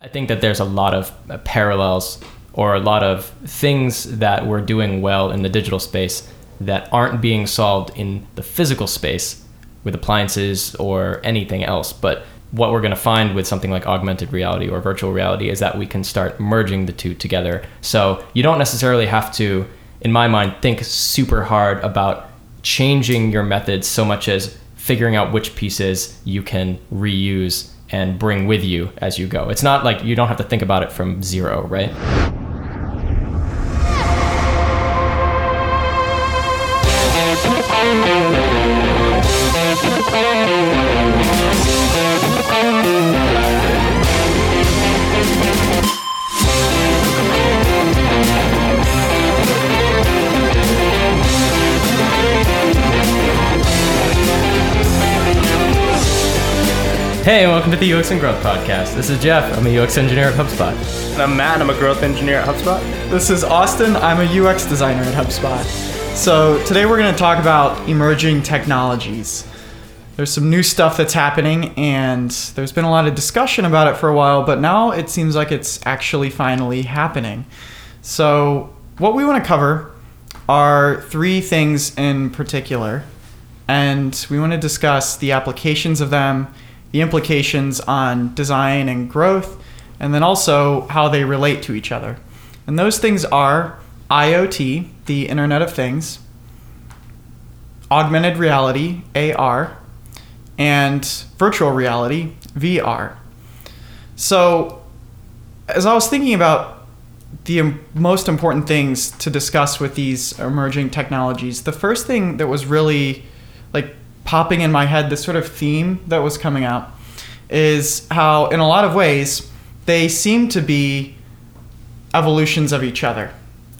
I think that there's a lot of uh, parallels or a lot of things that we're doing well in the digital space that aren't being solved in the physical space with appliances or anything else. But what we're going to find with something like augmented reality or virtual reality is that we can start merging the two together. So you don't necessarily have to, in my mind, think super hard about changing your methods so much as figuring out which pieces you can reuse and bring with you as you go. It's not like you don't have to think about it from zero, right? Hey, and welcome to the UX and Growth Podcast. This is Geoff. I'm a UX engineer at HubSpot. And I'm Matt. I'm a growth engineer at HubSpot. This is Austin. I'm a UX designer at HubSpot. So today we're going to talk about emerging technologies. There's some new stuff that's happening, and there's been a lot of discussion about it for a while, but now it seems like it's actually finally happening. So, what we want to cover are three things in particular, and we want to discuss the applications of them the implications on design and growth, and then also how they relate to each other. And those things are IoT, the Internet of Things, augmented reality, AR, and virtual reality, VR. So, as I was thinking about the most important things to discuss with these emerging technologies, the first thing that was really like popping in my head, this sort of theme that was coming out, is how, in a lot of ways, they seem to be evolutions of each other.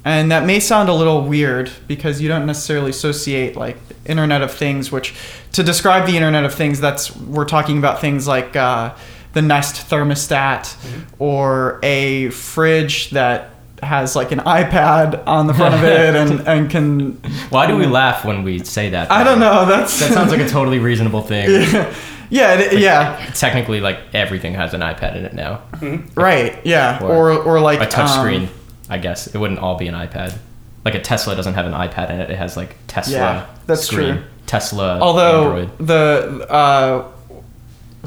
And that may sound a little weird because you don't necessarily associate like Internet of Things, which to describe the Internet of Things, that's we're talking about things like uh, the Nest thermostat mm-hmm. or a fridge that has like an iPad on the front of it and, and can. Why do we laugh when we say that? I don't know. That's that sounds like a totally reasonable thing. Yeah, yeah, it, like, yeah. Technically, like everything has an iPad in it now. Mm-hmm. Right. Yeah. Or, or, or like a touchscreen. Um, I guess it wouldn't all be an iPad. Like a Tesla doesn't have an iPad in it. It has like Tesla. Yeah, that's screen, true. Tesla. Although Android. the uh,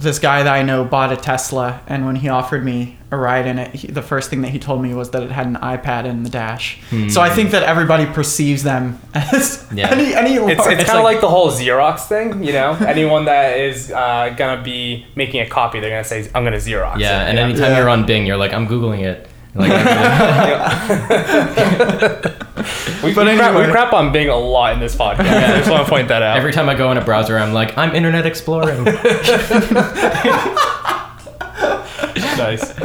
this guy that I know bought a Tesla, and when he offered me a ride in it, he, the first thing that he told me was that it had an iPad in the dash. Hmm. So I think that everybody perceives them as yeah. any any. It's, it's, it's kind of like, like, the whole Xerox thing, you know. Anyone that is uh, gonna be making a copy, they're gonna say, "I'm gonna Xerox." Yeah, it, and anytime yeah. you're on Bing, you're like, "I'm googling it." Like, we, but we, anyway. crap, we crap on Bing a lot in this podcast. Yeah. I just want to point that out. Every time I go in a browser, I'm like, I'm Internet Exploring. nice.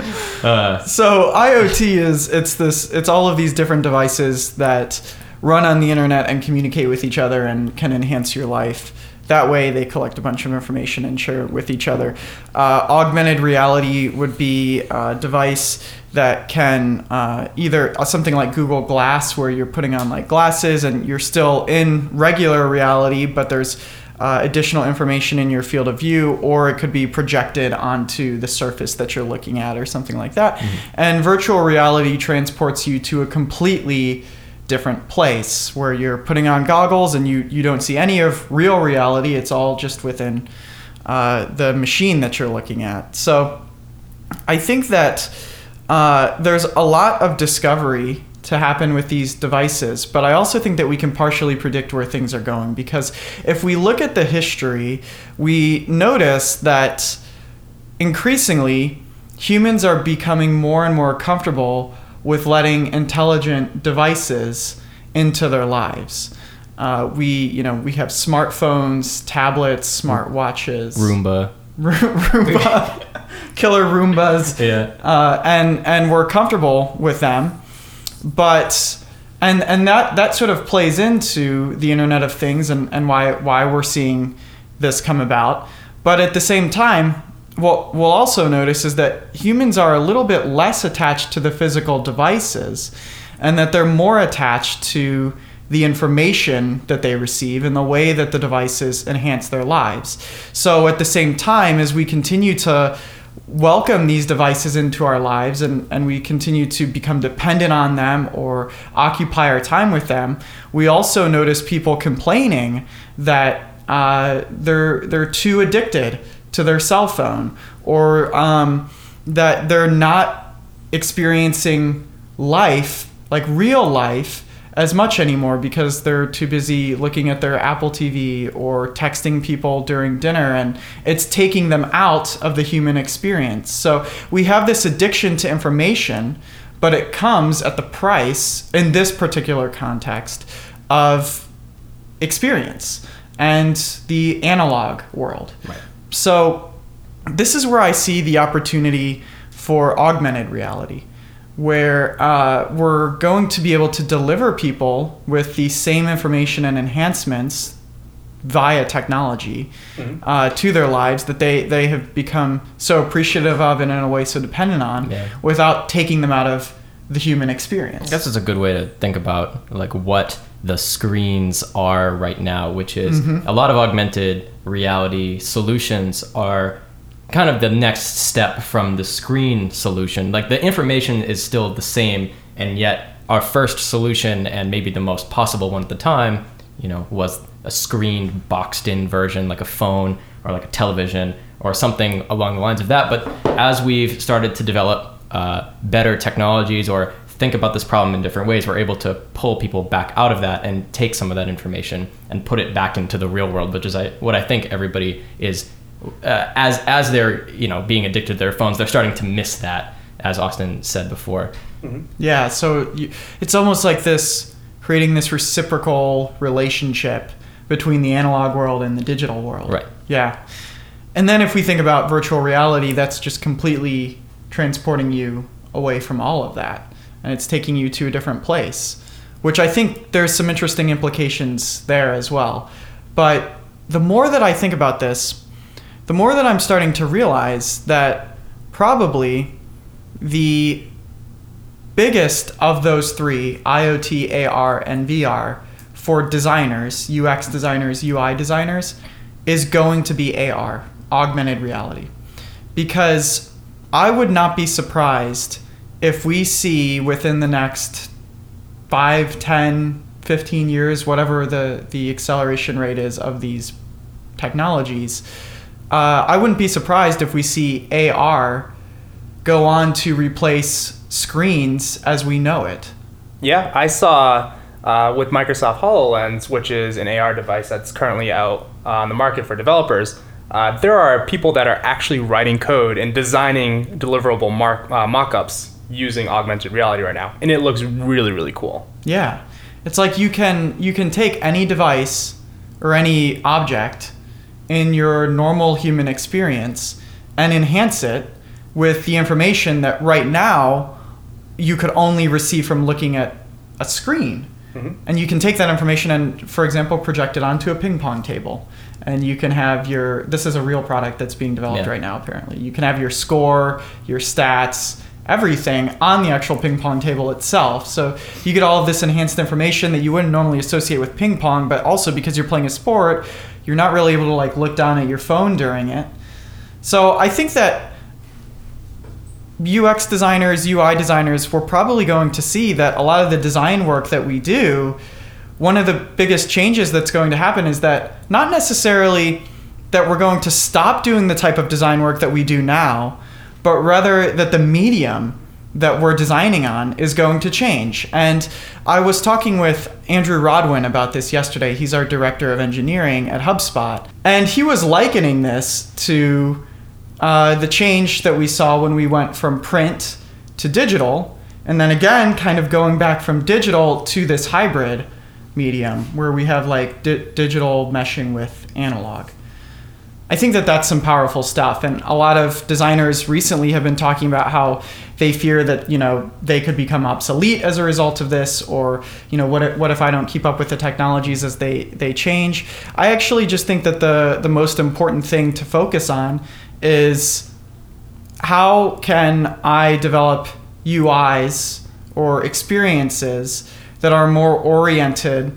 Uh, so IoT is it's this it's all of these different devices that run on the internet and communicate with each other and can enhance your life. That way, they collect a bunch of information and share it with each other. Uh, augmented reality would be a device that can uh, either uh, something like Google Glass, where you're putting on like glasses and you're still in regular reality, but there's uh, additional information in your field of view, or it could be projected onto the surface that you're looking at, or something like that. Mm-hmm. And virtual reality transports you to a completely different place where you're putting on goggles and you, you don't see any of real reality. It's all just within uh, the machine that you're looking at. So I think that uh, there's a lot of discovery to happen with these devices, but I also think that we can partially predict where things are going because if we look at the history, we notice that increasingly humans are becoming more and more comfortable with letting intelligent devices into their lives. Uh, we, you know, we have smartphones, tablets, smart watches, Roomba, Roomba, killer Roombas, yeah, uh, and and we're comfortable with them. But and and that that sort of plays into the Internet of Things and, and why why we're seeing this come about. But at the same time, what we'll also notice is that humans are a little bit less attached to the physical devices, and that they're more attached to the information that they receive and the way that the devices enhance their lives. So at the same time, as we continue to welcome these devices into our lives and, and we continue to become dependent on them or occupy our time with them, we also notice people complaining that uh, they're they're too addicted to their cell phone or um, that they're not experiencing life like real life as much anymore because they're too busy looking at their Apple TV or texting people during dinner and it's taking them out of the human experience. So we have this addiction to information, but it comes at the price in this particular context of experience and the analog world. Right. So this is where I see the opportunity for augmented reality where uh, we're going to be able to deliver people with the same information and enhancements via technology Mhm. uh, to their lives that they, they have become so appreciative of and in a way so dependent on Yeah. without taking them out of the human experience. I guess it's a good way to think about like what the screens are right now, which is Mhm. a lot of augmented reality solutions are kind of the next step from the screen solution. Like the information is still the same, and yet our first solution and maybe the most possible one at the time, you know, was a screen boxed in version like a phone or like a television or something along the lines of that. But as we've started to develop uh, better technologies or think about this problem in different ways, we're able to pull people back out of that and take some of that information and put it back into the real world, which is I, what I think everybody is uh, as as they're you know being addicted to their phones, they're starting to miss that, as Austin said before. Yeah, so you, it's almost like this creating this reciprocal relationship between the analog world and the digital world. Right. Yeah. And then if we think about virtual reality, that's just completely transporting you away from all of that. And it's taking you to a different place, which I think there's some interesting implications there as well. But the more that I think about this, the more that I'm starting to realize that probably the biggest of those three IoT, AR, and VR for designers, UX designers, UI designers, is going to be AR, augmented reality. Because I would not be surprised if we see within the next 5, 10, 15 years, whatever the, the acceleration rate is of these technologies, uh, I wouldn't be surprised if we see AR go on to replace screens as we know it. Yeah, I saw uh, with Microsoft HoloLens, which is an AR device that's currently out on the market for developers. Uh, there are people that are actually writing code and designing deliverable mark, uh, mock-ups using augmented reality right now, and it looks really, really cool. Yeah. It's like you can you can take any device or any object in your normal human experience and enhance it with the information that right now you could only receive from looking at a screen. Mhm. And you can take that information and, for example, project it onto a ping pong table. And you can have your, this is a real product that's being developed Yeah. right now, apparently. You can have your score, your stats, everything on the actual ping pong table itself. So you get all of this enhanced information that you wouldn't normally associate with ping pong, but also because you're playing a sport, you're not really able to like look down at your phone during it. So I think that UX designers, UI designers, we're probably going to see that a lot of the design work that we do, one of the biggest changes that's going to happen is that not necessarily that we're going to stop doing the type of design work that we do now, but rather that the medium that we're designing on is going to change. And I was talking with Andrew Rodwin about this yesterday. He's our director of engineering at HubSpot. And he was likening this to uh, the change that we saw when we went from print to digital, and then again, kind of going back from digital to this hybrid medium where we have like di- digital meshing with analog. I think that that's some powerful stuff, and a lot of designers recently have been talking about how they fear that you know they could become obsolete as a result of this, or you know what if, what if I don't keep up with the technologies as they they change. I actually just think that the the most important thing to focus on is how can I develop UIs or experiences that are more oriented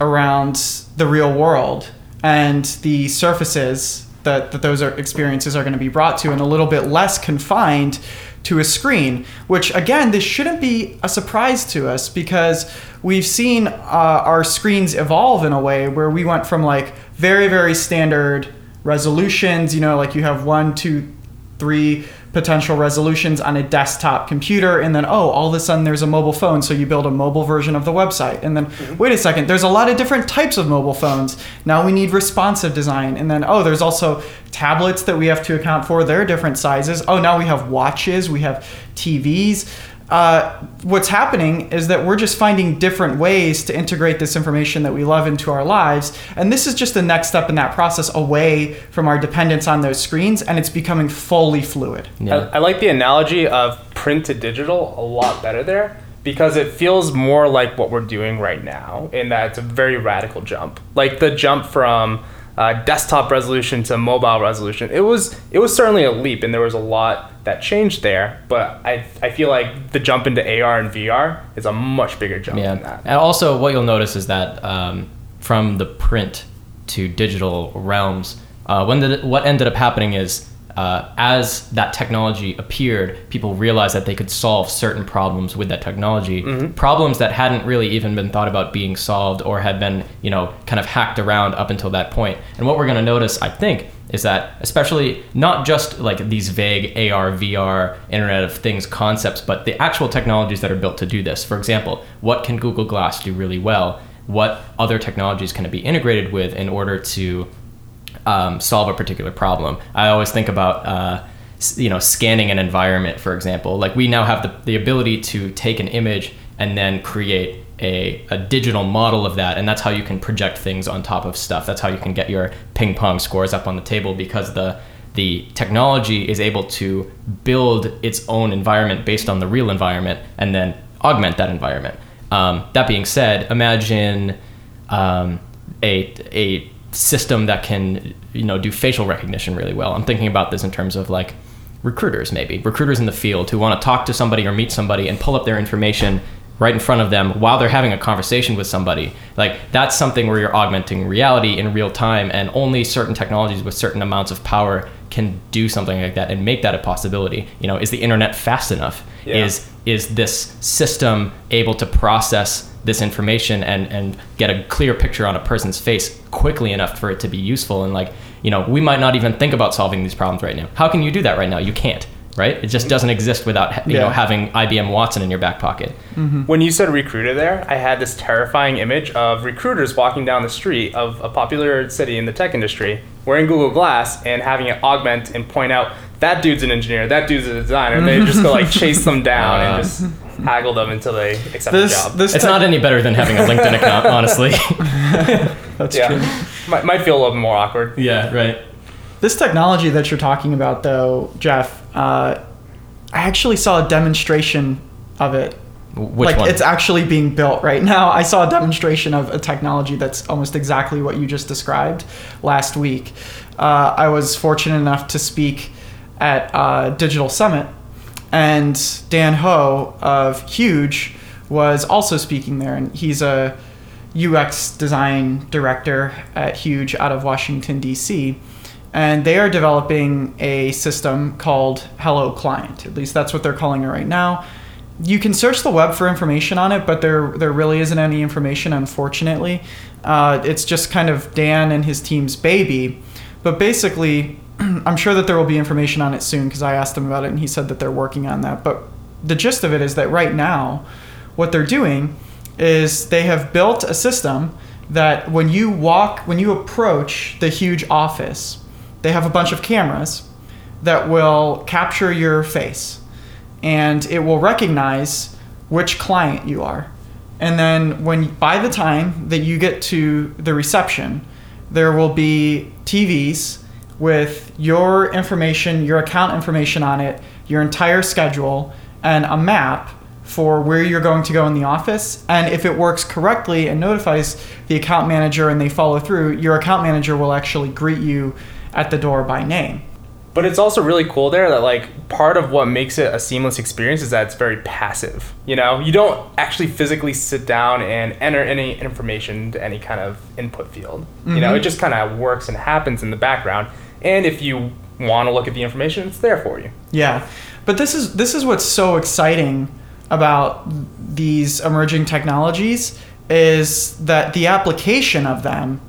around the real world and the surfaces that, that those are, experiences are going to be brought to and a little bit less confined to a screen which again this shouldn't be a surprise to us because we've seen uh, our screens evolve in a way where we went from like very very standard resolutions you know like you have one two three potential resolutions on a desktop computer and then oh all of a sudden there's a mobile phone so you build a mobile version of the website. And then mm-hmm. wait a second there's a lot of different types of mobile phones. Now we need responsive design. And then oh there's also tablets that we have to account for. They're different sizes. Oh now we have watches we have tvs uh, what's happening is that we're just finding different ways to integrate this information that we love into our lives. And this is just the next step in that process away from our dependence on those screens, and it's becoming fully fluid. Yeah. I, I like the analogy of print to digital a lot better there because it feels more like what we're doing right now in that it's a very radical jump. Like the jump from uh, desktop resolution to mobile resolution. It was it was certainly a leap, and there was a lot that changed there. But I I feel like the jump into AR and VR is a much bigger jump yeah. than that. And also, what you'll notice is that um, from the print to digital realms, uh, when the, what ended up happening is uh, as that technology appeared, people realized that they could solve certain problems with that technology. Mm-hmm. Problems that hadn't really even been thought about being solved or had been, you know, kind of hacked around up until that point. And what we're going to notice, I think, is that especially not just like these vague AR, VR, Internet of Things concepts, but the actual technologies that are built to do this. For example, what can Google Glass do really well? What other technologies can it be integrated with in order to um, solve a particular problem. I always think about uh, you know scanning an environment, for example. Like we now have the, the ability to take an image and then create a, a digital model of that, and that's how you can project things on top of stuff. That's how you can get your ping pong scores up on the table because the the technology is able to build its own environment based on the real environment and then augment that environment. Um, that being said, imagine um, a a system that can you know do facial recognition really well. I'm thinking about this in terms of like recruiters maybe recruiters in the field who want to talk to somebody or meet somebody and pull up their information right in front of them while they're having a conversation with somebody. Like that's something where you're augmenting reality in real time and only certain technologies with certain amounts of power can do something like that and make that a possibility. You know, is the internet fast enough? Yeah. Is is this system able to process this information and and get a clear picture on a person's face quickly enough for it to be useful. And like you know we might not even think about solving these problems right now. How can you do that right now? You can't right? It just doesn't exist without you yeah. know having IBM Watson in your back pocket. Mm-hmm. when you said recruiter there I had this terrifying image of recruiters walking down the street of a popular city in the tech industry wearing Google Glass and having it augment and point out that dude's an engineer, that dude's a designer. And they just go like chase them down uh, and just haggle them until they accept this, the job. This it's te- not any better than having a LinkedIn account, honestly. That's yeah. true. Might, might feel a little more awkward. Yeah, right. This technology that you're talking about, though, Geoff, uh, I actually saw a demonstration of it. Which like one? it's actually being built right now. I saw a demonstration of a technology that's almost exactly what you just described last week. Uh, I was fortunate enough to speak at uh, Digital Summit, and Dan Ho of Huge was also speaking there, and he's a UX design director at Huge out of Washington D.C. And they are developing a system called Hello Client. At least that's what they're calling it right now. You can search the web for information on it, but there there really isn't any information, unfortunately. Uh, it's just kind of Dan and his team's baby. But basically, I'm sure that there will be information on it soon because I asked him about it and he said that they're working on that. But the gist of it is that right now, what they're doing is they have built a system that when you walk, when you approach the huge office, they have a bunch of cameras that will capture your face and it will recognize which client you are. And then when by the time that you get to the reception, there will be TVs with your information, your account information on it, your entire schedule, and a map for where you're going to go in the office. And if it works correctly and notifies the account manager and they follow through, your account manager will actually greet you at the door by name. But it's also really cool there that like part of what makes it a seamless experience is that it's very passive. You know, you don't actually physically sit down and enter any information to any kind of input field. Mm-hmm. You know, it mm-hmm. just kind of works and happens in the background And if you want to look at the information, it's there for you. Yeah, but this is this is what's so exciting about these emerging technologies is that the application of them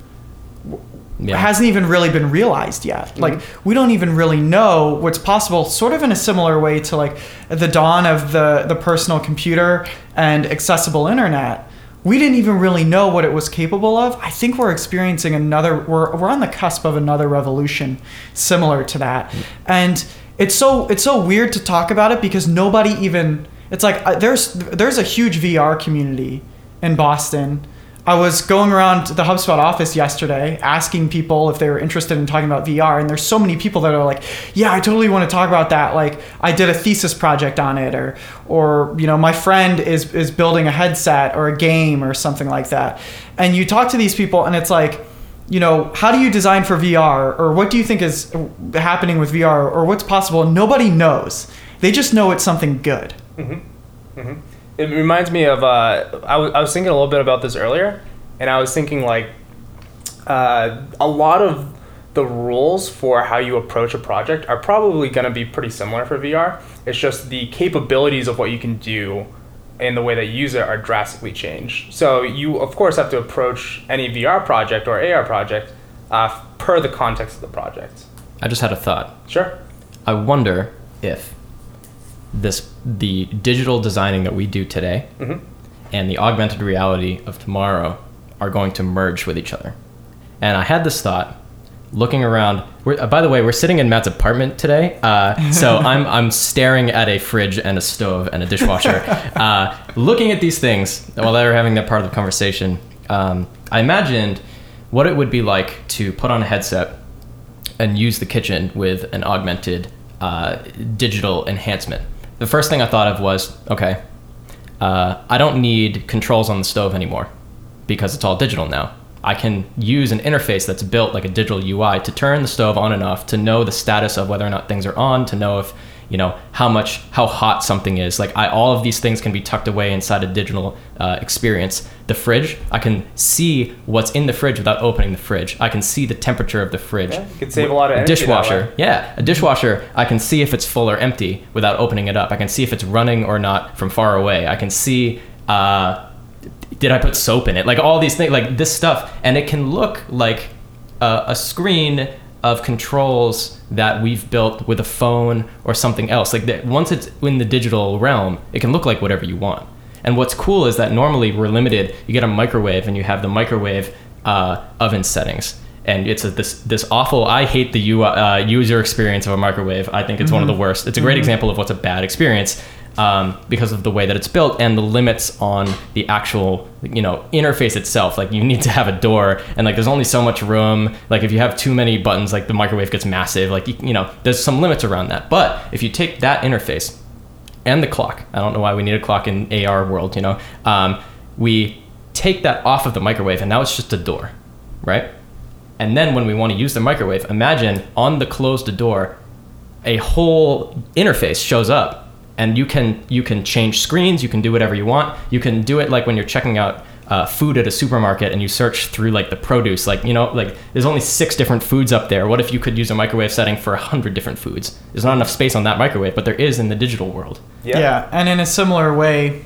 Yeah. hasn't even really been realized yet. Mm-hmm. Like we don't even really know what's possible. Sort of in a similar way to like the dawn of the the personal computer and accessible internet. We didn't even really know what it was capable of. I think we're experiencing another. We're we're on the cusp of another revolution similar to that, and it's so it's so weird to talk about it because nobody even. It's like uh, there's there's a huge VR community in Boston. I was going around the HubSpot office yesterday asking people if they were interested in talking about VR, and there's so many people that are like, "Yeah, I totally want to talk about that. Like, I did a thesis project on it, or, or you know, my friend is is building a headset or a game or something like that." And you talk to these people, and it's like, you know, how do you design for VR, or what do you think is happening with VR, or what's possible? Nobody knows. They just know it's something good. Mm-hmm. Mm-hmm. It reminds me of uh, I was was thinking a little bit about this earlier, and I was thinking like uh, a lot of the rules for how you approach a project are probably going to be pretty similar for VR. It's just the capabilities of what you can do and the way that you use it are drastically changed. So you of course have to approach any VR project or AR project uh, per the context of the project. I just had a thought. Sure. I wonder if this the digital designing that we do today Mhm. and the augmented reality of tomorrow are going to merge with each other. And I had this thought looking around. We're, uh, by the way, we're sitting in Matt's apartment today, uh, so I'm I'm staring at a fridge and a stove and a dishwasher, uh, looking at these things while they were having that part of the conversation. Um, I imagined what it would be like to put on a headset and use the kitchen with an augmented uh, digital enhancement. The first thing I thought of was, okay, uh, I don't need controls on the stove anymore because it's all digital now. I can use an interface that's built like a digital UI to turn the stove on and off, to know the status of whether or not things are on, to know if you know how much how hot something is. Like I, all of these things can be tucked away inside a digital uh, experience. The fridge, I can see what's in the fridge without opening the fridge. I can see the temperature of the fridge. Yeah, you could save a lot of energy dishwasher. Yeah, a dishwasher, I can see if it's full or empty without opening it up. I can see if it's running or not from far away. I can see, uh, did I put soap in it? Like all these things, like this stuff. And it can look like a, a screen of controls that we've built with a phone or something else. Like that, once it's in the digital realm, it can look like whatever you want. And what's cool is that normally we're limited. You get a microwave and you have the microwave uh, oven settings and it's a, this this awful. I hate the UI, uh, user experience of a microwave. I think it's one of the worst. It's a great example of what's a bad experience um, because of the way that it's built and the limits on the actual you know interface itself. Like you need to have a door, and like there's only so much room. Like if you have too many buttons, like the microwave gets massive. Like you, you know, there's some limits around that. But if you take that interface and the clock. I don't know why we need a clock in AR world, you know. Um, we take that off of the microwave and now it's just a door, right? And then when we want to use the microwave, imagine on the closed door, a whole interface shows up and you can you can change screens, you can do whatever you want. You can do it like when you're checking out uh, food at a supermarket and you search through like the produce, like you know, like there's only six different foods up there. What if you could use a microwave setting for a hundred different foods? There's not enough space on that microwave, but there is in the digital world. Yeah. and in a similar way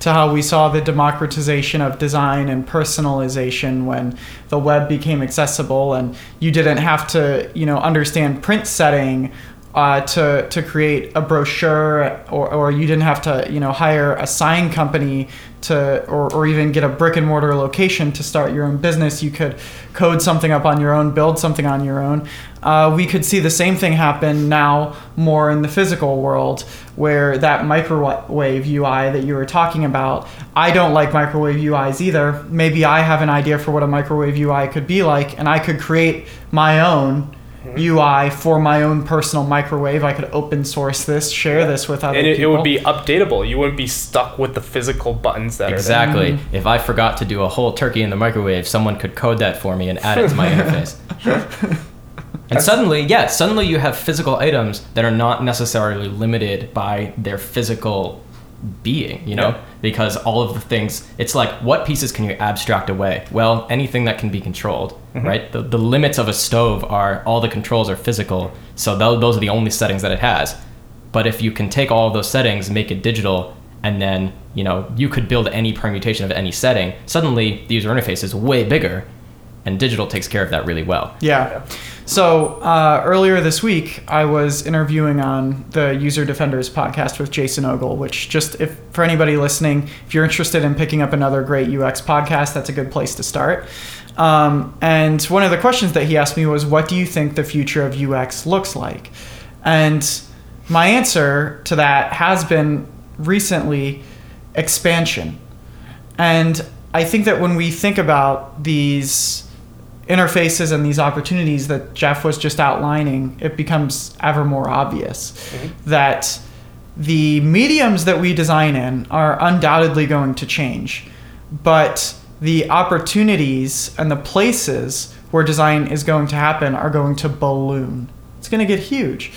to how we saw the democratization of design and personalization when the web became accessible and you didn't have to, you know, understand print setting uh, to to create a brochure or, or you didn't have to, you know, hire a sign company to or, or even get a brick and mortar location to start your own business. You could code something up on your own, build something on your own. Uh, we could see the same thing happen now more in the physical world where that microwave UI that you were talking about, I don't like microwave UIs either. Maybe I have an idea for what a microwave UI could be like, and I could create my own Mm-hmm. UI for my own personal microwave. I could open source this, share this with other And it, it would be updatable. You wouldn't be stuck with the physical buttons that Exactly. Mm-hmm. If I forgot to do a whole turkey in the microwave, someone could code that for me and add it to my interface. And suddenly, yeah, suddenly you have physical items that are not necessarily limited by their physical being, you know? Yeah. Because all of the things, it's like, what pieces can you abstract away? Well, anything that can be controlled, mm-hmm. right? The, the limits of a stove are all the controls are physical, so tho- those are the only settings that it has. But if you can take all of those settings, make it digital, and then, you know, you could build any permutation of any setting, suddenly the user interface is way bigger, and digital takes care of that really well. Yeah. So uh, earlier this week, I was interviewing on the User Defenders podcast with Jason Ogle, which just if for anybody listening, if you're interested in picking up another great UX podcast, that's a good place to start. Um, and one of the questions that he asked me was, "What do you think the future of UX looks like?" And my answer to that has been recently expansion. And I think that when we think about these interfaces and these opportunities that Geoff was just outlining, it becomes ever more obvious mm-hmm. that the mediums that we design in are undoubtedly going to change, but the opportunities and the places where design is going to happen are going to balloon. It's going to get huge.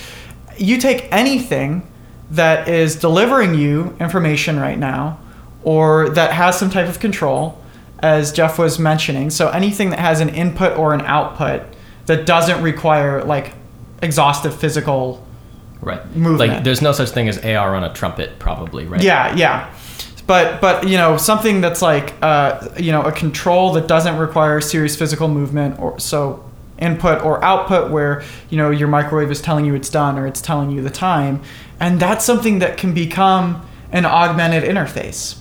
You take anything that is delivering you information right now or that has some type of control, as Geoff was mentioning. So anything that has an input or an output that doesn't require like exhaustive physical. Right. Movement. Like, there's no such thing as AR on a trumpet, probably, right? Yeah, yeah. But but you know something that's like uh, you know a control that doesn't require serious physical movement or so input or output where you know your microwave is telling you it's done or it's telling you the time and that's something that can become an augmented interface.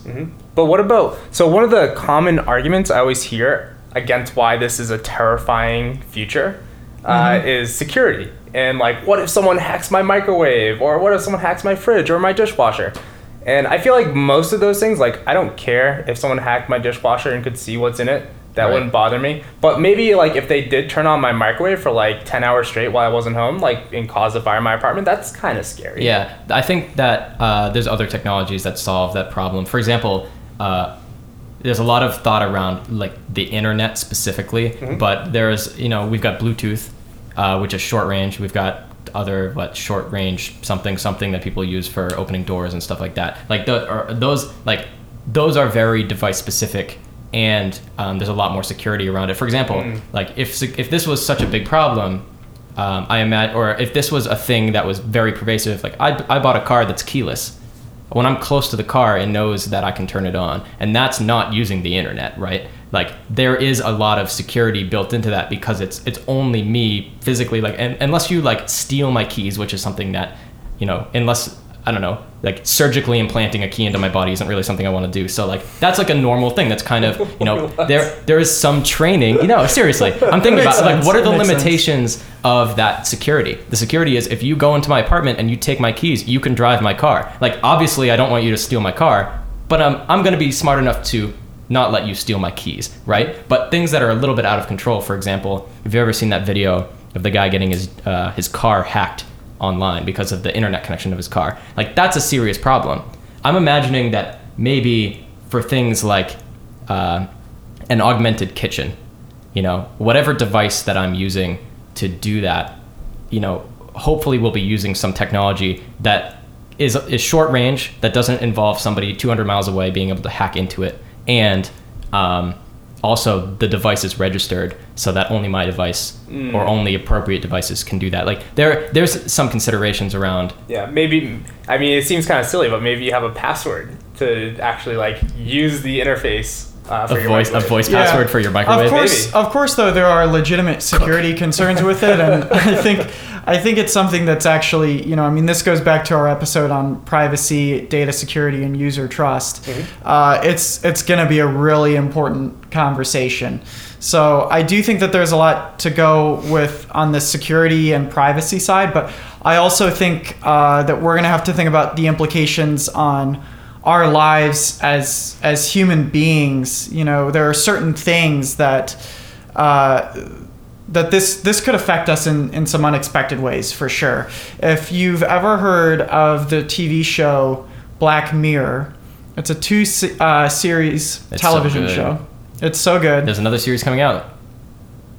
But what about so one of the common arguments I always hear against why this is a terrifying future uh, is security. And like what if someone hacks my microwave? Or what if someone hacks my fridge or my dishwasher? And I feel like most of those things like I don't care if someone hacked my dishwasher and could see what's in it. That Right. wouldn't bother me. But maybe like if they did turn on my microwave for like 10 hours straight while I wasn't home like and cause a fire in my apartment that's kind of scary. Yeah, I think that uh, there's other technologies that solve that problem. For example, uh, there's a lot of thought around like the internet specifically, but there's you know we've got Bluetooth, uh, which is short range. We've got other what short range something something that people use for opening doors and stuff like that. Like the or those like those are very device specific. And um, there's a lot more security around it. For example, like if if this was such a big problem, um, I imagine, or if this was a thing that was very pervasive, like I, I bought a car that's keyless. When I'm close to the car, it knows that I can turn it on, and that's not using the internet, right? Like there is a lot of security built into that because it's it's only me physically, like, and, unless you like steal my keys, which is something that, you know, unless I don't know, like surgically implanting a key into my body isn't really something I want to do. So like that's like a normal thing. That's kind of you know there there is some training. You know, seriously, I'm thinking about like what are the Makes sense. limitations of that security? The security is if you go into my apartment and you take my keys, you can drive my car. Like obviously, I don't want you to steal my car, but um, I'm going to be smart enough to not let you steal my keys, right? But things that are a little bit out of control. For example, have you ever seen that video of the guy getting his uh, his car hacked online because of the internet connection of his car? Like that's a serious problem. I'm imagining that maybe for things like uh, an augmented kitchen, you know, whatever device that I'm using to do that, you know, hopefully we'll be using some technology that is is short range that doesn't involve somebody 200 miles away being able to hack into it, and um, also the device is registered so that only my device mm. or only appropriate devices can do that. Like there there's some considerations around Yeah, maybe. I mean, it seems kind of silly, but maybe you have a password to actually like use the interface uh, for a your voice a voice Yeah. password for your microwave. Of course, Maybe. of course, though there are legitimate security concerns with it, and I think I think it's something that's actually you know I mean this goes back to our episode on privacy, data security, and user trust. Uh, it's it's going to be a really important conversation. So I do think that there's a lot to go with on the security and privacy side, but I also think uh, that we're going to have to think about the implications on our lives as as human beings you know there are certain things that uh, that this this could affect us in, in some unexpected ways for sure if you've ever heard of the tv show black mirror it's a two uh, series It's television good. show it's so good There's another series coming out.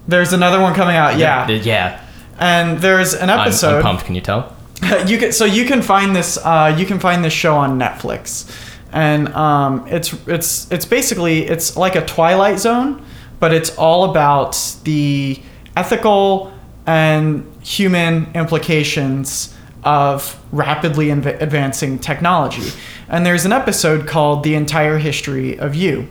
there's another one coming out yeah yeah. and there's an I'm, episode I'm pumped. Can you tell? you can so you can find this uh, you can find this show on Netflix, and um, it's it's it's basically it's like a Twilight Zone, but it's all about the ethical and human implications of rapidly inv- advancing technology. And there's an episode called "The Entire History of You,"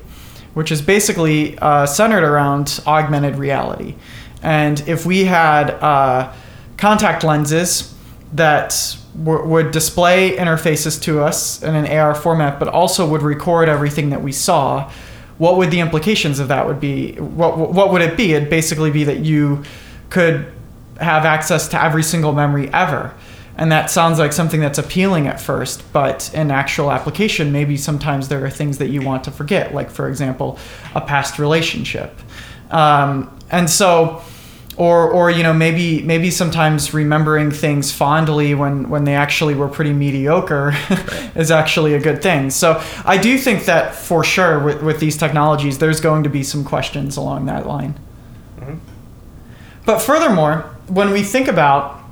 which is basically uh, centered around augmented reality. And if we had uh, contact lenses that w- would display interfaces to us in an AR format, but also would record everything that we saw, what would the implications of that would be? What what would it be? It'd basically be that you could have access to every single memory ever. And that sounds like something that's appealing at first, but in actual application, maybe sometimes there are things that you want to forget, like, for example, a past relationship. Um, and so, or or you know maybe maybe sometimes remembering things fondly when when they actually were pretty mediocre is actually a good thing so i do think that for sure with, with these technologies there's going to be some questions along that line mm-hmm. but furthermore when we think about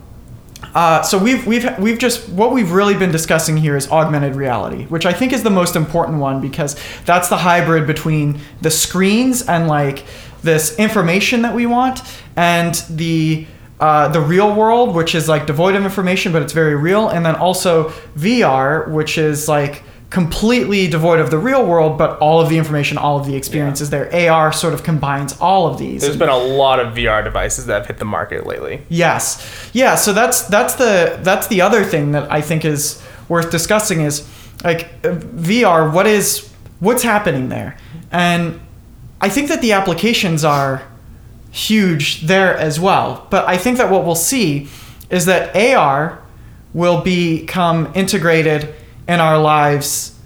uh, so we've we've we've just what we've really been discussing here is augmented reality, which I think is the most important one because that's the hybrid between the screens and like this information that we want and the uh, the real world, which is like devoid of information, but it's very real, and then also VR, which is like completely devoid of the real world, but all of the information, all of the experiences yeah. there. AR sort of combines all of these. There's been a lot of VR devices that have hit the market lately. Yes, yeah. So that's that's the that's the other thing that I think is worth discussing is like VR. What is what's happening there, and I think that the applications are huge there as well. But I think that what we'll see is that AR will become integrated in our lives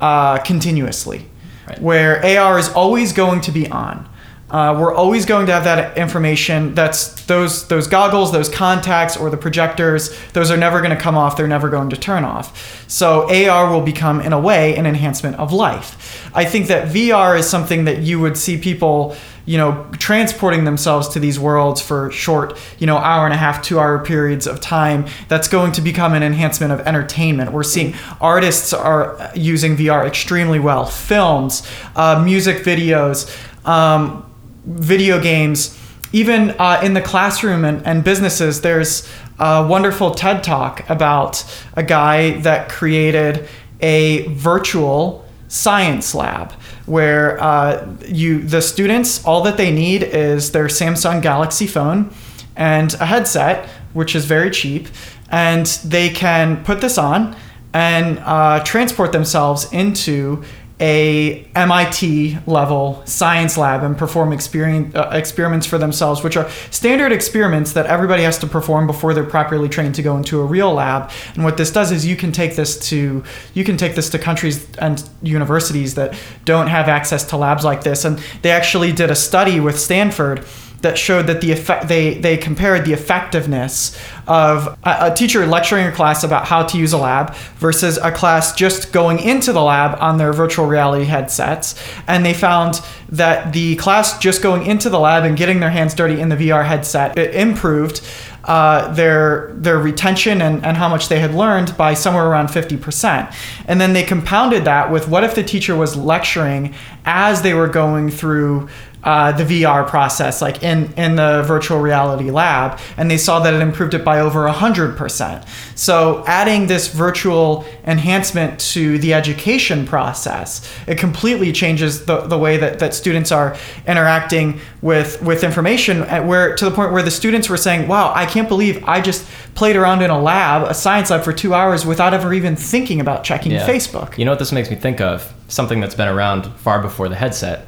uh, continuously, right. where AR is always going to be on. Uh, we're always going to have that information. That's those those goggles, those contacts, or the projectors. Those are never going to come off. They're never going to turn off. So AR will become, in a way, an enhancement of life. I think that VR is something that you would see people, you know, transporting themselves to these worlds for short, you know, hour and a half, two hour periods of time. That's going to become an enhancement of entertainment. We're seeing artists are using VR extremely well. Films, uh, music videos. Um, video games, even uh, in the classroom and, and businesses, there's a wonderful TED talk about a guy that created a virtual science lab where uh, you the students all that they need is their Samsung Galaxy phone and a headset, which is very cheap, and they can put this on and uh, transport themselves into a MIT level science lab and perform uh, experiments for themselves, which are standard experiments that everybody has to perform before they're properly trained to go into a real lab. And what this does is you can take this to you can take this to countries and universities that don't have access to labs like this. And they actually did a study with Stanford that showed that the effect they they compared the effectiveness of a, a, teacher lecturing a class about how to use a lab versus a class just going into the lab on their virtual reality headsets and they found that the class just going into the lab and getting their hands dirty in the VR headset improved uh, their their retention and, and how much they had learned by somewhere around 50%. And then they compounded that with what if the teacher was lecturing as they were going through uh, the VR process, like in, in the virtual reality lab, and they saw that it improved it by over 100%. So, adding this virtual enhancement to the education process, it completely changes the, the way that, that students are interacting with, with information, at where to the point where the students were saying, Wow, I can't believe I just played around in a lab, a science lab, for two hours without ever even thinking about checking yeah. Facebook. You know what this makes me think of? Something that's been around far before the headset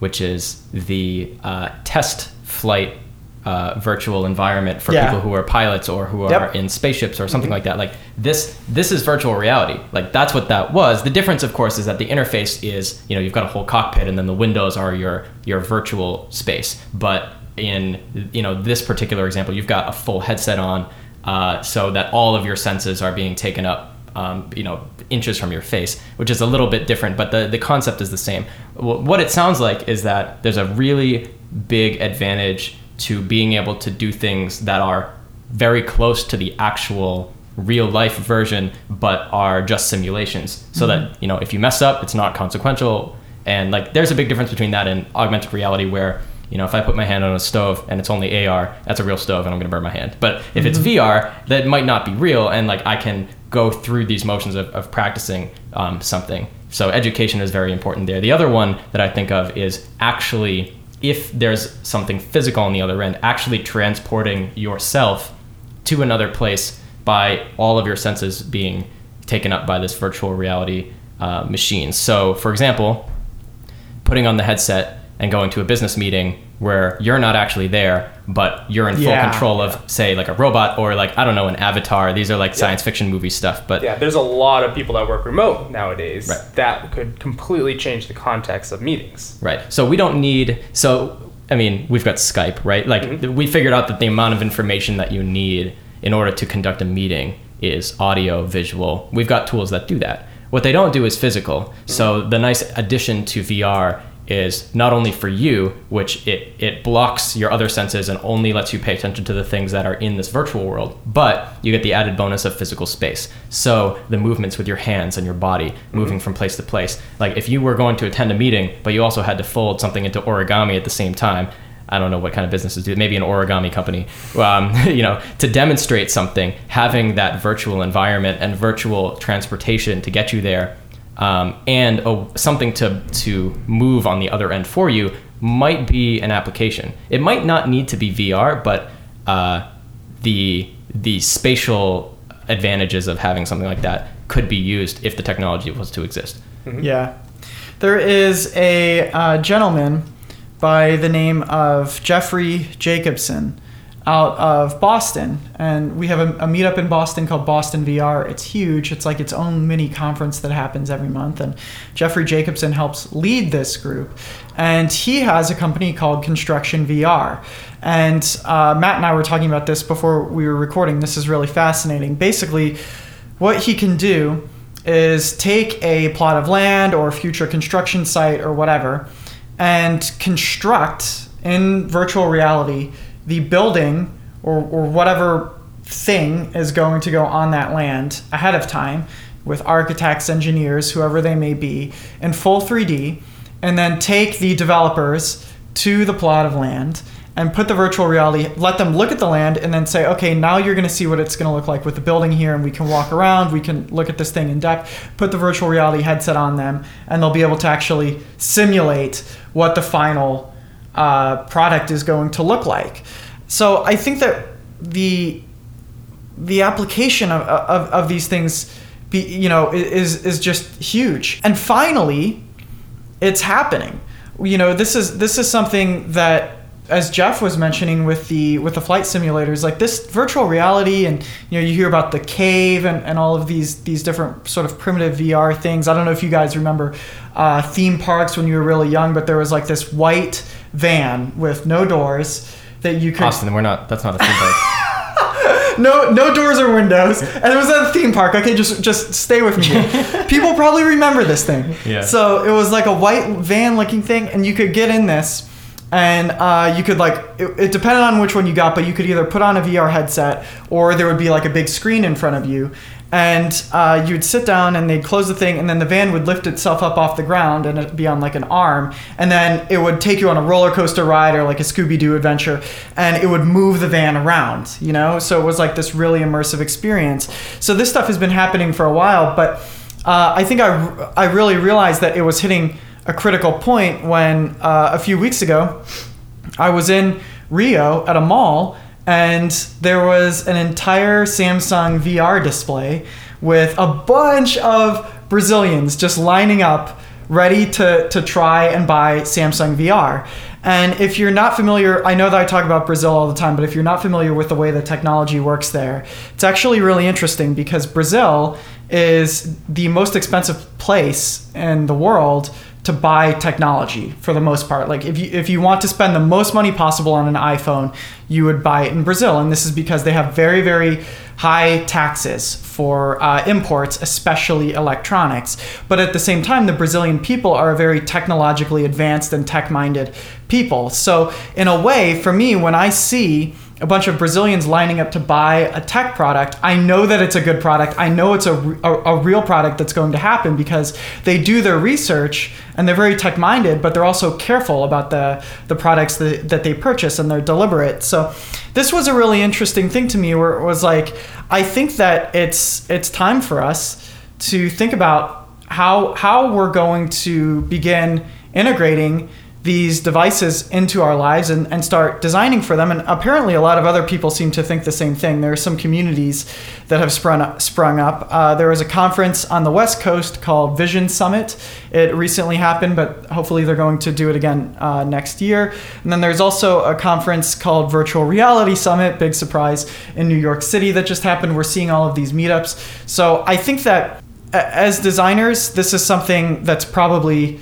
which is the uh, test flight uh, virtual environment for yeah. people who are pilots or who are yep. in spaceships or something mm-hmm. like that. Like this, this is virtual reality. Like that's what that was. The difference, of course, is that the interface is you know you've got a whole cockpit and then the windows are your your virtual space. But in you know this particular example, you've got a full headset on, uh, so that all of your senses are being taken up um, you know inches from your face, which is a little bit different, but the, the concept is the same. What it sounds like is that there's a really big advantage to being able to do things that are very close to the actual real life version, but are just simulations. So that you know, if you mess up, it's not consequential. And like, there's a big difference between that and augmented reality, where you know, if I put my hand on a stove and it's only AR, that's a real stove and I'm gonna burn my hand. But if it's VR, that might not be real, and like I can go through these motions of, of practicing um, something. So education is very important there. The other one that I think of is actually if there's something physical on the other end, actually transporting yourself to another place by all of your senses being taken up by this virtual reality uh, machine. So, for example, putting on the headset and going to a business meeting where you're not actually there, but you're in full Yeah. control of, say, like a robot or like I don't know, an avatar. These are like science fiction movie stuff, but Yeah, there's a lot of people that work remote nowadays Right. that could completely change the context of meetings. Right. So we don't need. So I mean, we've got Skype, right? Like Mm-hmm. we figured out that the amount of information that you need in order to conduct a meeting is audio, visual. We've got tools that do that. What they don't do is physical. Mm-hmm. So the nice addition to VR is not only for you, which it, it blocks your other senses and only lets you pay attention to the things that are in this virtual world, but you get the added bonus of physical space. So the movements with your hands and your body moving from place to place. Like if you were going to attend a meeting, but you also had to fold something into origami at the same time, I don't know what kind of businesses do. Maybe an origami company. Um, you know, to demonstrate something, having that virtual environment and virtual transportation to get you there, um, and a, something to to move on the other end for you might be an application. It might not need to be VR, but uh, the the spatial advantages of having something like that could be used if the technology was to exist. Yeah. There is a uh, gentleman by the name of Jeffrey Jacobson out of Boston. And we have a, a meetup in Boston called Boston VR. It's huge, it's like its own mini conference that happens every month. And Jeffrey Jacobson helps lead this group. And he has a company called Construction VR. And uh, Matt and I were talking about this before we were recording. This is really fascinating. Basically, what he can do is take a plot of land or a future construction site or whatever and construct in virtual reality the building or, or whatever thing is going to go on that land ahead of time with architects, engineers, whoever they may be, in full 3D, and then take the developers to the plot of land and put the virtual reality, let them look at the land, and then say, okay, now you're going to see what it's going to look like with the building here, and we can walk around, we can look at this thing in depth, put the virtual reality headset on them, and they'll be able to actually simulate what the final uh, product is going to look like. So I think that the the application of, of, of these things be you know is is just huge. And finally it's happening. You know this is this is something that as Geoff was mentioning with the with the flight simulators like this virtual reality and you know you hear about the cave and, and all of these these different sort of primitive VR things. I don't know if you guys remember uh, theme parks when you were really young but there was like this white van with no doors that you could Austin, we're not. That's not a theme park. no no doors or windows and it was at a theme park okay just just stay with me people probably remember this thing Yeah. so it was like a white van looking thing and you could get in this and uh, you could like it, it depended on which one you got but you could either put on a vr headset or there would be like a big screen in front of you and uh, you'd sit down and they'd close the thing and then the van would lift itself up off the ground and it'd be on like an arm. And then it would take you on a roller coaster ride or like a scooby-doo adventure and it would move the van around you know? So it was like this really immersive experience. So this stuff has been happening for a while but uh, i think I, I really realized that it was hitting a critical point when uh, a few weeks ago I was in Rio at a mall and there was an entire Samsung VR display with a bunch of Brazilians just lining up ready to, to try and buy Samsung VR. And if you're not familiar, I know that I talk about Brazil all the time, but if you're not familiar with the way the technology works there, it's actually really interesting because Brazil is the most expensive place in the world to buy technology for the most part. Like if you if you want to spend the most money possible on an iPhone, you would buy it in Brazil, and this is because they have very very high taxes for uh, imports, especially electronics. But at the same time, the Brazilian people are a very technologically advanced and tech minded people. So in a way, for me, when I see a bunch of Brazilians lining up to buy a tech product, I know that it's a good product. I know it's a, a, a, real product that's going to happen because they do their research and they're very tech minded, but they're also careful about the, the products that, that they purchase and they're deliberate. So this was a really interesting thing to me where it was like, I think that it's, it's time for us to think about how, how we're going to begin integrating these devices into our lives and, and start designing for them. And apparently, a lot of other people seem to think the same thing. There are some communities that have sprung up. Sprung up. Uh, there was a conference on the West Coast called Vision Summit. It recently happened, but hopefully, they're going to do it again uh, next year. And then there's also a conference called Virtual Reality Summit, big surprise, in New York City that just happened. We're seeing all of these meetups. So I think that as designers, this is something that's probably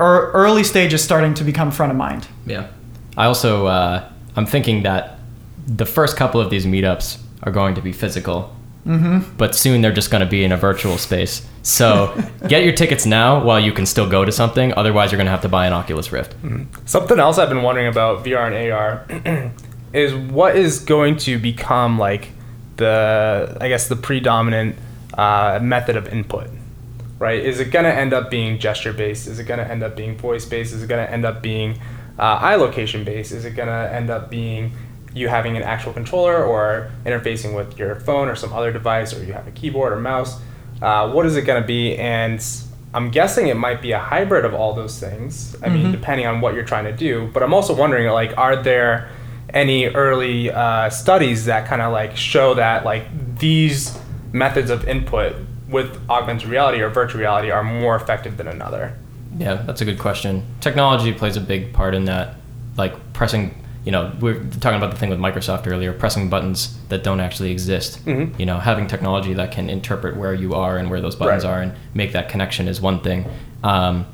er, early stages starting to become front of mind. Yeah. I also uh, I'm thinking that the first couple of these meetups are going to be physical, mm-hmm. but soon they're just going to be in a virtual space. So get your tickets now while you can still go to something. Otherwise, you're going to have to buy an Oculus Rift. Mm-hmm. Something else I've been wondering about VR and AR is what is going to become like the I guess the predominant uh, method of input right? Is it going to end up being gesture based? Is it going to end up being voice based? Is it going to end up being uh, eye location based? Is it going to end up being you having an actual controller or interfacing with your phone or some other device or you have a keyboard or mouse? Uh, what is it going to be? And I'm guessing it might be a hybrid of all those things. I mm-hmm. mean, depending on what you're trying to do. But I'm also wondering, like, are there any early uh, studies that kind of like show that like these methods of input with augmented reality or virtual reality are more effective than another? Yeah, that's a good question. Technology plays a big part in that, like pressing. You know, we are talking about the thing with Microsoft earlier, pressing buttons that don't actually exist. Mm-hmm. You know, having technology that can interpret where you are and where those buttons right. are and make that connection is one thing. Um,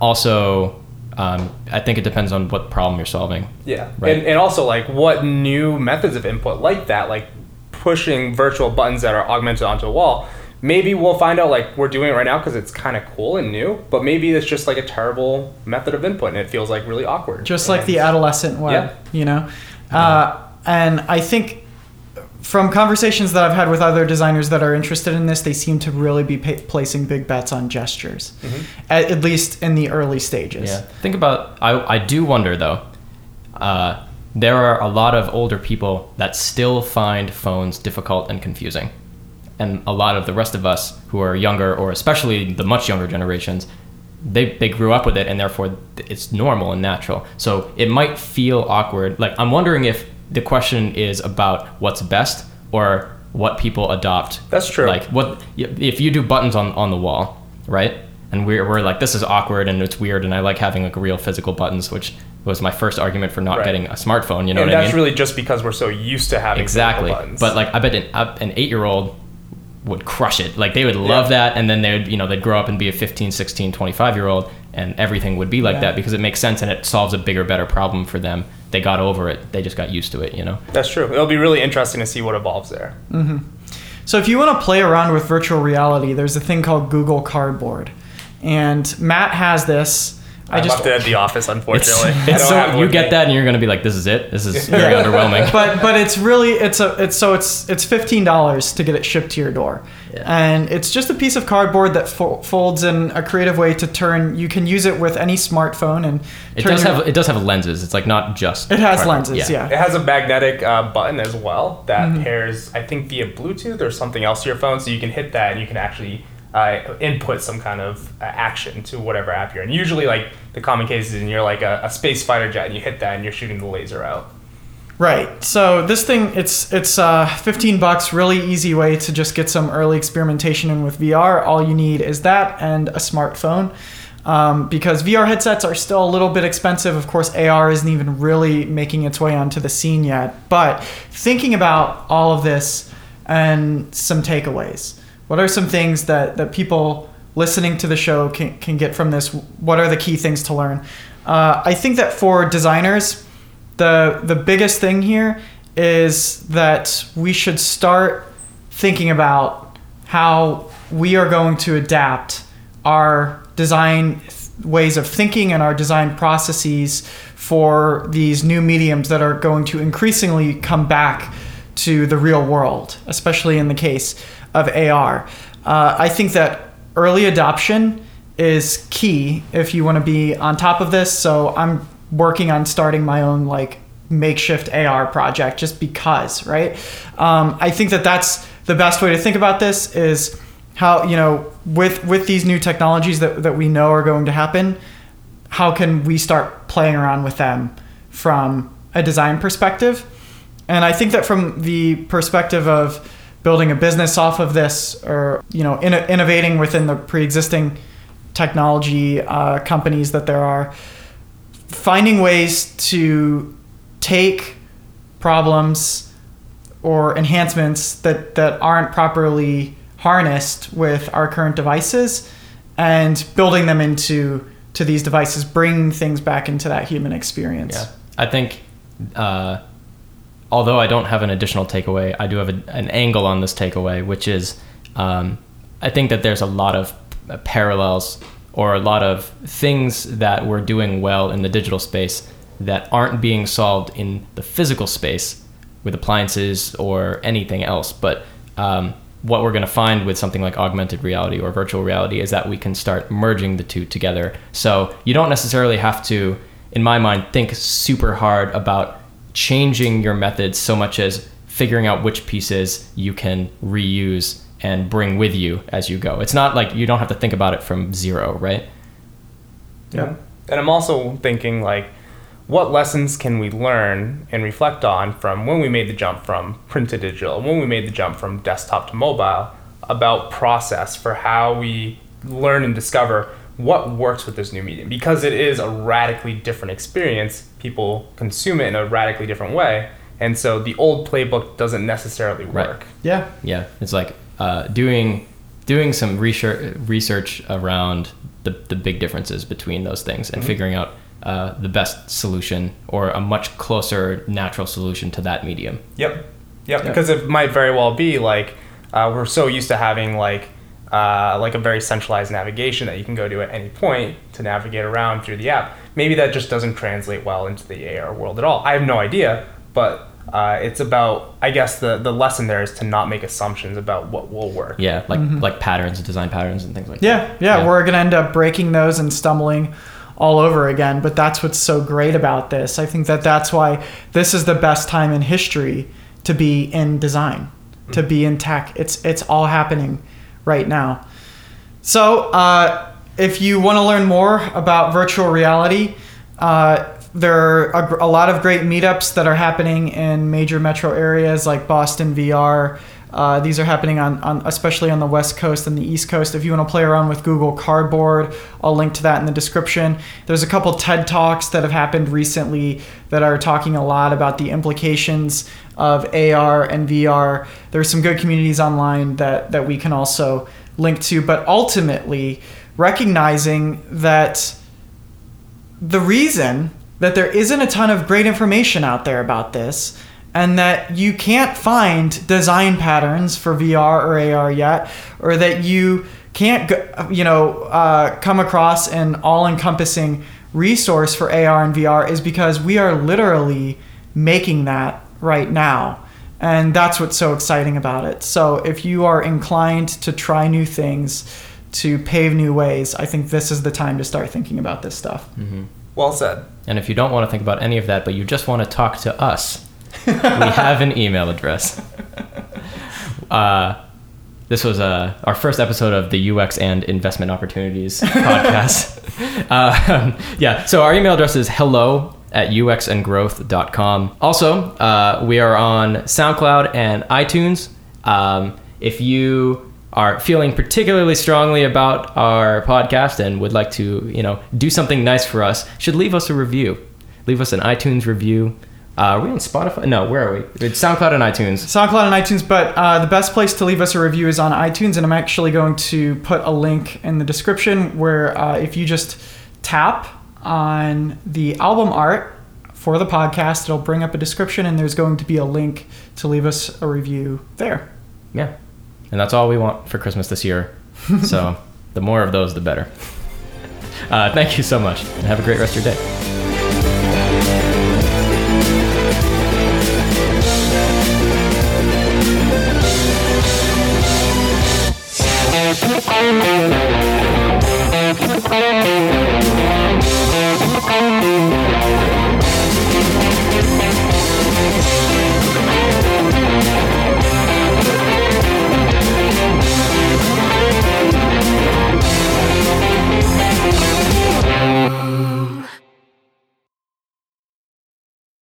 also, um, I think it depends on what problem you're solving. Yeah, right? and, and also like what new methods of input like that, like pushing virtual buttons that are augmented onto a wall maybe we'll find out like we're doing it right now because it's kind of cool and new but maybe it's just like a terrible method of input and it feels like really awkward. Just like the adolescent web yeah. you know? Uh, and i think from conversations that i've had with other designers that are interested in this they seem to really be pa- placing big bets on gestures mm-hmm. at, at, least in the early stages. Yeah. Think about i, I do wonder though uh, there are a lot of older people that still find phones difficult and confusing and a lot of the rest of us who are younger or especially the much younger generations they, they grew up with it and therefore it's normal and natural. So it might feel awkward. Like i'm wondering if the question is about what's best or what people adopt. That's true. Like what if you do buttons on, on the wall right? And we're, we're like this is awkward and it's weird and i like having like real physical buttons which was my first argument for not right. getting a smartphone you know and what that's I mean? really just because we're so used to having exactly. but like i bet an, uh, an eight year old would crush it. Like they would love yeah. that and then they would, you know, they'd grow up and be a 15, 16, 25 year old and everything would be like yeah. that because it makes sense and it solves a bigger, better problem for them. They got over it. They just got used to it, you know? That's true. It'll be really interesting to see what evolves there. Mm-hmm. So if you want to play around with virtual reality, there's a thing called Google Cardboard. And Matt has this I, I just left it at the office, unfortunately. It's, it's so you get me. that, and you're going to be like, "This is it. This is very underwhelming." But but it's really it's a it's so it's it's fifteen dollars to get it shipped to your door, yeah. and it's just a piece of cardboard that fo- folds in a creative way to turn. You can use it with any smartphone, and it does have it does have lenses. It's like not just it has cardboard. lenses. Yeah. yeah. it has a magnetic uh, button as well that mm-hmm. pairs, I think, via Bluetooth or something else to your phone, so you can hit that and you can actually uh, input some kind of uh, action to whatever app you're in. Usually, like the common case is, you're like a, a, space fighter jet, and you hit that, and you're shooting the laser out. Right. So this thing, it's it's uh, 15 bucks. Really easy way to just get some early experimentation in with VR. All you need is that and a smartphone. Um, because VR headsets are still a little bit expensive. Of course, AR isn't even really making its way onto the scene yet. But thinking about all of this and some takeaways. What are some things that, that people listening to the show can, can get from this? What are the key things to learn? Uh, I think that for designers, the the biggest thing here is that we should start thinking about how we are going to adapt our design ways of thinking and our design processes for these new mediums that are going to increasingly come back to the real world, especially in the case of AR. Uh, I think that early adoption is key if you want to be on top of this. So I'm working on starting my own like makeshift AR project just because, right? Um, I think that that's the best way to think about this is how you know with with these new technologies that that we know are going to happen, how can we start playing around with them from a design perspective? And I think that from the perspective of building a business off of this or you know in, innovating within the pre-existing technology uh, companies that there are. Finding ways to take problems or enhancements that, that aren't properly harnessed with our current devices and building them into to these devices bringing things back into that human experience. Yeah. I think uh, although i don't have an additional takeaway i do have a, an angle on this takeaway which is um, i think that there's a lot of parallels or a lot of things that we're doing well in the digital space that aren't being solved in the physical space with appliances or anything else. But um, what we're going to find with something like augmented reality or virtual reality is that we can start merging the two together. So you don't necessarily have to, in my mind, think super hard about changing your methods so much as figuring out which pieces you can reuse and bring with you as you go. It's not like you don't have to think about it from zero, right? Yeah. And I'm also thinking like what lessons can we learn and reflect on from when we made the jump from print to digital, when we made the jump from desktop to mobile about process for how we learn and discover what works with this new medium because it is a radically different experience. People consume it in a radically different way. And so the old playbook doesn't necessarily work. Right. Yeah. Yeah. It's like uh, doing doing some research research around the, the big differences between those things and mm-hmm. figuring out uh, the best solution or a much closer natural solution to that medium. Yep. Yep. yep. Because it might very well be like uh, we're so used to having like uh, like a very centralized navigation that you can go to at any point to navigate around through the app. Maybe that just doesn't translate well into the AR world at all. I have no idea, but uh, it's about I guess the the lesson there is to not make assumptions about what will work. Yeah, like mm-hmm. like patterns, design patterns, and things like yeah, that. Yeah, yeah, we're gonna end up breaking those and stumbling all over again. But that's what's so great about this. I think that that's why this is the best time in history to be in design, mm-hmm. to be in tech. It's it's all happening right now. So uh, if you want to learn more about virtual reality. Uh, there are a, a, lot of great meetups that are happening in major metro areas like Boston VR. Uh, these are happening on, on, especially on the West Coast and the East Coast. If you want to play around with Google Cardboard, I'll link to that in the description. There's a couple TED Talks that have happened recently that are talking a lot about the implications of AR and VR. There's some good communities online that, that we can also link to, but ultimately recognizing that the reason that there isn't a ton of great information out there about this and that you can't find design patterns for VR or AR yet, or that you can't, you know, uh, come across an all-encompassing resource for AR and VR is because we are literally making that right now. And that's what's so exciting about it. So if you are inclined to try new things, to pave new ways, I think this is the time to start thinking about this stuff. Mm-hmm. Well said. And if you don't want to think about any of that, but you just want to talk to us, we have an email address. Uh, this was uh, our first episode of the UX and Investment Opportunities podcast. uh, yeah, so our email address is hello at uxandgrowth.com. Also, uh, we are on SoundCloud and iTunes. Um, if you are feeling particularly strongly about our podcast and would like to, you know, do something nice for us, should leave us a review. Leave us an iTunes review. Uh, are we on Spotify? No, where are we? It's SoundCloud and iTunes. SoundCloud and iTunes, but uh, the best place to leave us a review is on iTunes, and I'm actually going to put a link in the description where uh, if you just tap on the album art for the podcast, it'll bring up a description, and there's going to be a link to leave us a review there. Yeah and that's all we want for Christmas this year. so the more of those, the better. Uh, thank you so much, and have a great rest of your day.